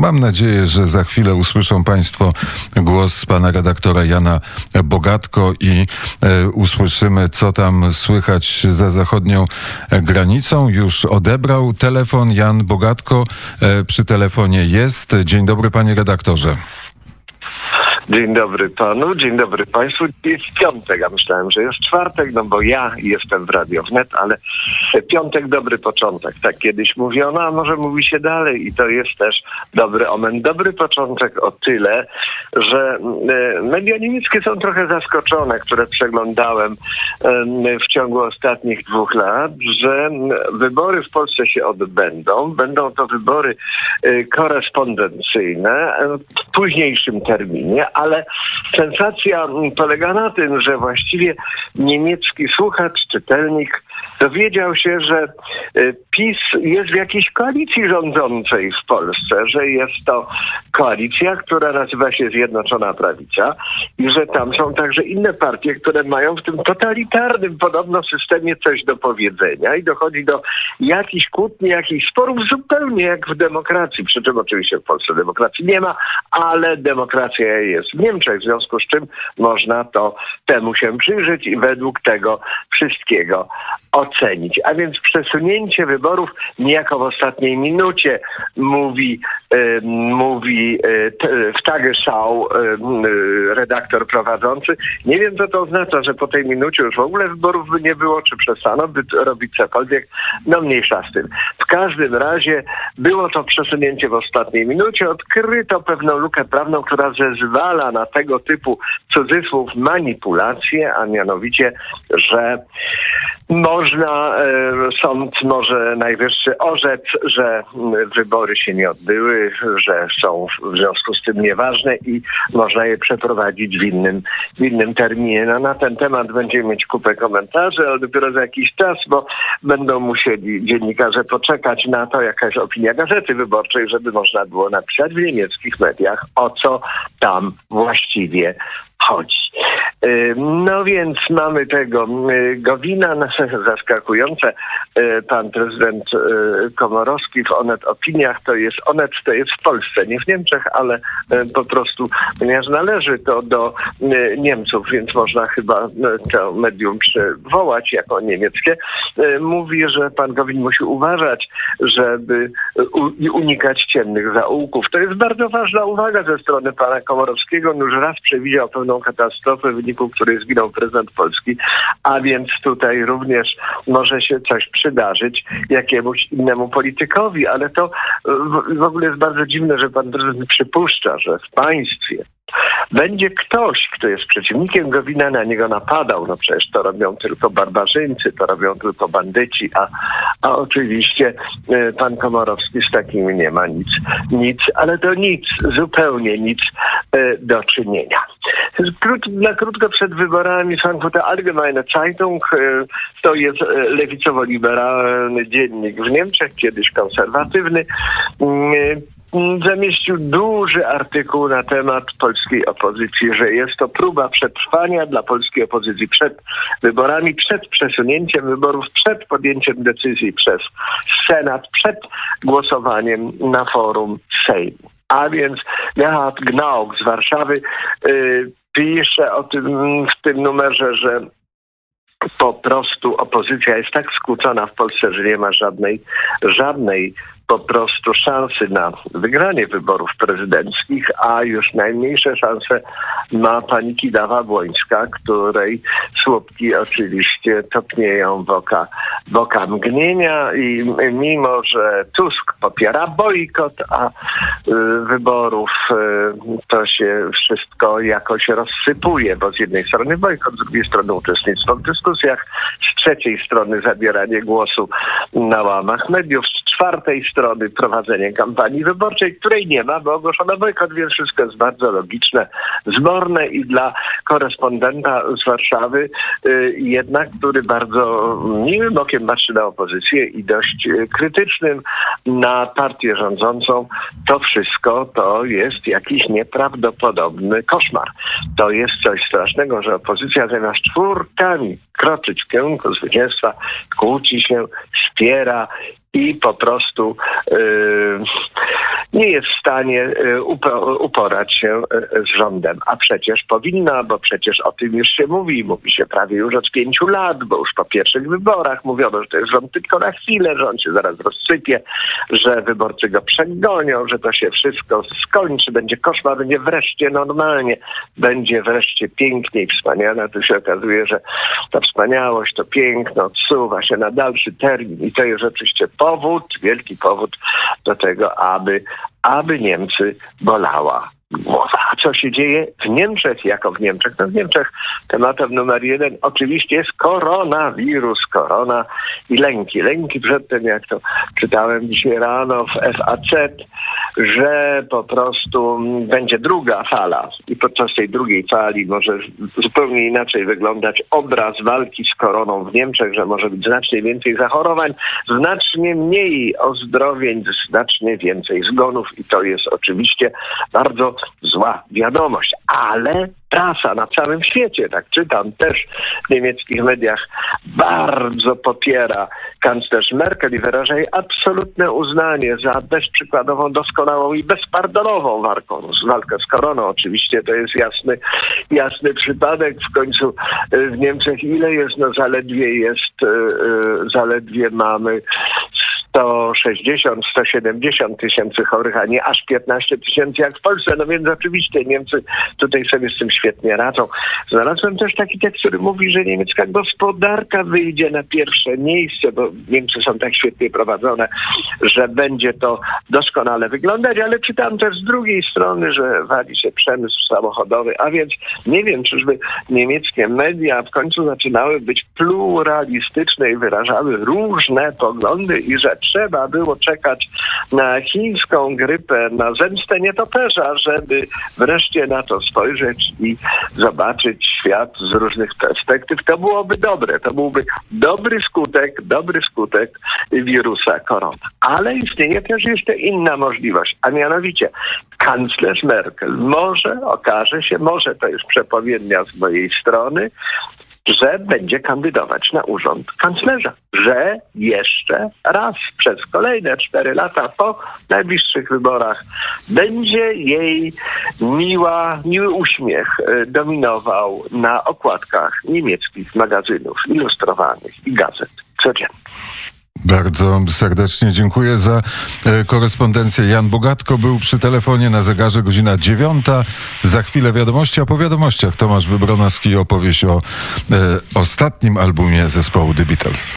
Mam nadzieję, że za chwilę usłyszą Państwo głos pana redaktora Jana Bogatko i e, usłyszymy, co tam słychać za zachodnią granicą. Już odebrał telefon Jan Bogatko. E, przy telefonie jest. Dzień dobry, panie redaktorze. Dzień dobry panu, dzień dobry państwu. Jest piątek, a myślałem, że jest czwartek, no bo ja jestem w Radio Wnet, ale piątek dobry początek. Tak kiedyś mówiono, a może mówi się dalej i to jest też dobry omen. Dobry początek o tyle, że e, media niemieckie są trochę zaskoczone, które przeglądałem w ciągu ostatnich dwóch lat, że wybory w Polsce się odbędą. Będą to wybory e, korespondencyjne w późniejszym terminie, ale sensacja polega na tym, że właściwie niemiecki słuchacz, czytelnik dowiedział się, że y, PiS jest w jakiejś koalicji rządzącej w Polsce, że jest to koalicja, która nazywa się Zjednoczona Prawica i że tam są także inne partie, które mają w tym totalitarnym podobno systemie coś do powiedzenia i dochodzi do jakichś kłótni, jakichś sporów zupełnie jak w demokracji, przy czym oczywiście w Polsce demokracji nie ma, ale demokracja jest w Niemczech, w związku z czym można to temu się przyjrzeć i według tego wszystkiego ocenić. A więc przesunięcie wyborów niejako w ostatniej minucie mówi, y, mówi y, w Tagesschau y, redaktor prowadzący. Nie wiem, co to oznacza, że po tej minucie już w ogóle wyborów by nie było, czy przestano by robić cokolwiek. No mniejsza z tym. W każdym razie było to przesunięcie w ostatniej minucie. Odkryto pewną lukę prawną, która zezwala na tego typu cudzysłów manipulacje, a mianowicie, że można, e, sąd może najwyższy orzec, że wybory się nie odbyły, że są w związku z tym nieważne i można je przeprowadzić w innym, w innym terminie. No, na ten temat będziemy mieć kupę komentarzy, ale dopiero za jakiś czas, bo będą musieli dziennikarze poczekać na to, jaka jest opinia Gazety Wyborczej, żeby można było napisać w niemieckich mediach, o co tam właściwie chodzi. Y, no więc mamy tego y, Gowina, zaskakujące. Y, pan prezydent Komorowski w Onet Opiniach to jest, Onet to jest w Polsce, nie w Niemczech, ale po prostu, ponieważ należy to do Niemców, więc można chyba to medium przywołać jako niemieckie, mówi, że pan Gowin musi uważać, żeby unikać ciemnych zaułków. To jest bardzo ważna uwaga ze strony pana Komorowskiego. On już raz przewidział pewną katastrofę, wyniku której zginął prezydent Polski, a więc tutaj również może się coś przydarzyć jakiemuś innemu politykowi, ale to w ogóle jest bardzo dziwne, że pan prezydent przypuszcza, że w państwie będzie ktoś, kto jest przeciwnikiem Gowina, na niego napadał. No przecież to robią tylko barbarzyńcy, to robią tylko bandyci, a, a oczywiście y, pan Komorowski z takim nie ma nic, nic, ale to nic, zupełnie nic y, do czynienia. Na krótko przed wyborami Frankfurter Allgemeine Zeitung y, to jest lewicowo-liberalny dziennik w Niemczech, kiedyś konserwatywny zamieścił duży artykuł na temat polskiej opozycji, że jest to próba przetrwania dla polskiej opozycji przed wyborami, przed przesunięciem wyborów, przed podjęciem decyzji przez Senat, przed głosowaniem na forum Sejmu. A więc Gerhard Gnauk z Warszawy y, pisze o tym w tym numerze, że po prostu opozycja jest tak skłócona w Polsce, że nie ma żadnej, żadnej po prostu szansy na wygranie wyborów prezydenckich, a już najmniejsze szanse ma pani Kidawa Błońska, której słupki oczywiście topnieją w oka, w oka mgnienia i mimo, że Tusk popiera bojkot, a y, wyborów y, to się wszystko jakoś rozsypuje, bo z jednej strony bojkot, z drugiej strony uczestnictwo w dyskusjach, z trzeciej strony zabieranie głosu na łamach mediów, czwartej strony prowadzenie kampanii wyborczej, której nie ma, bo ogłoszono bojkot, więc wszystko jest bardzo logiczne, zborne i dla korespondenta z Warszawy y, jednak, który bardzo miłym okiem patrzy na opozycję i dość y, krytycznym na partię rządzącą, to wszystko to jest jakiś nieprawdopodobny koszmar. To jest coś strasznego, że opozycja zamiast czwórkami kroczyć w kierunku zwycięstwa, kłóci się, wspiera i po prostu yy, nie jest w stanie upo, uporać się y, z rządem. A przecież powinna, bo przecież o tym już się mówi. Mówi się prawie już od pięciu lat, bo już po pierwszych wyborach mówiono, że to jest rząd tylko na chwilę, że on się zaraz rozsypie, że wyborcy go przegonią, że to się wszystko skończy, będzie koszmar, będzie wreszcie normalnie, będzie wreszcie pięknie i wspaniale. Tu się okazuje, że ta wspaniałość, to piękno odsuwa się na dalszy termin i to jest oczywiście powód, wielki powód do tego, aby aby Niemcy bolała głowa. Co się dzieje w Niemczech, jako w Niemczech? No w Niemczech tematem numer jeden oczywiście jest koronawirus, korona i lęki. Lęki przed tym, jak to czytałem dzisiaj rano w FAZ, że po prostu będzie druga fala. I podczas tej drugiej fali może zupełnie inaczej wyglądać obraz walki z koroną w Niemczech, że może być znacznie więcej zachorowań, znacznie mniej ozdrowień, znacznie więcej zgonów. I to jest oczywiście bardzo zła wiadomość, ale prasa na całym świecie, tak czytam też w niemieckich mediach, bardzo popiera kanclerz Merkel i wyraża jej absolutne uznanie za bezprzykładową, doskonałą i bezpardonową walką, walkę z koroną. Oczywiście to jest jasny, jasny przypadek. W końcu y, w Niemczech ile jest? No zaledwie jest, y, y, zaledwie mamy 160, 170 tysięcy chorych, a nie aż 15 tysięcy jak w Polsce. No więc oczywiście Niemcy tutaj sobie z tym świetnie radzą. Znalazłem też taki tekst, który mówi, że niemiecka gospodarka wyjdzie na pierwsze miejsce, bo Niemcy są tak świetnie prowadzone, że będzie to doskonale wyglądać, ale czytam też z drugiej strony, że wali się przemysł samochodowy, a więc nie wiem, czyżby niemieckie media w końcu zaczynały być pluralistyczne i wyrażały różne poglądy i że trzeba było czekać na chińską grypę, na zemstę nietoperza, żeby wreszcie na to spojrzeć i zobaczyć świat z różnych perspektyw. To byłoby dobre, to byłby dobry skutek, dobry skutek wirusa korona. Ale istnieje też jeszcze inna możliwość, a mianowicie kanclerz Merkel może, okaże się, może to jest przepowiednia z mojej strony, że będzie kandydować na urząd kanclerza, że jeszcze raz przez kolejne cztery lata po najbliższych wyborach będzie jej miła, miły uśmiech e, dominował na okładkach niemieckich magazynów ilustrowanych i gazet codziennych. Bardzo serdecznie dziękuję za e, korespondencję. Jan Bogatko był przy telefonie na zegarze godzina dziewiąta. Za chwilę wiadomości, a po wiadomościach Tomasz Wybronowski opowieść o e, ostatnim albumie zespołu The Beatles.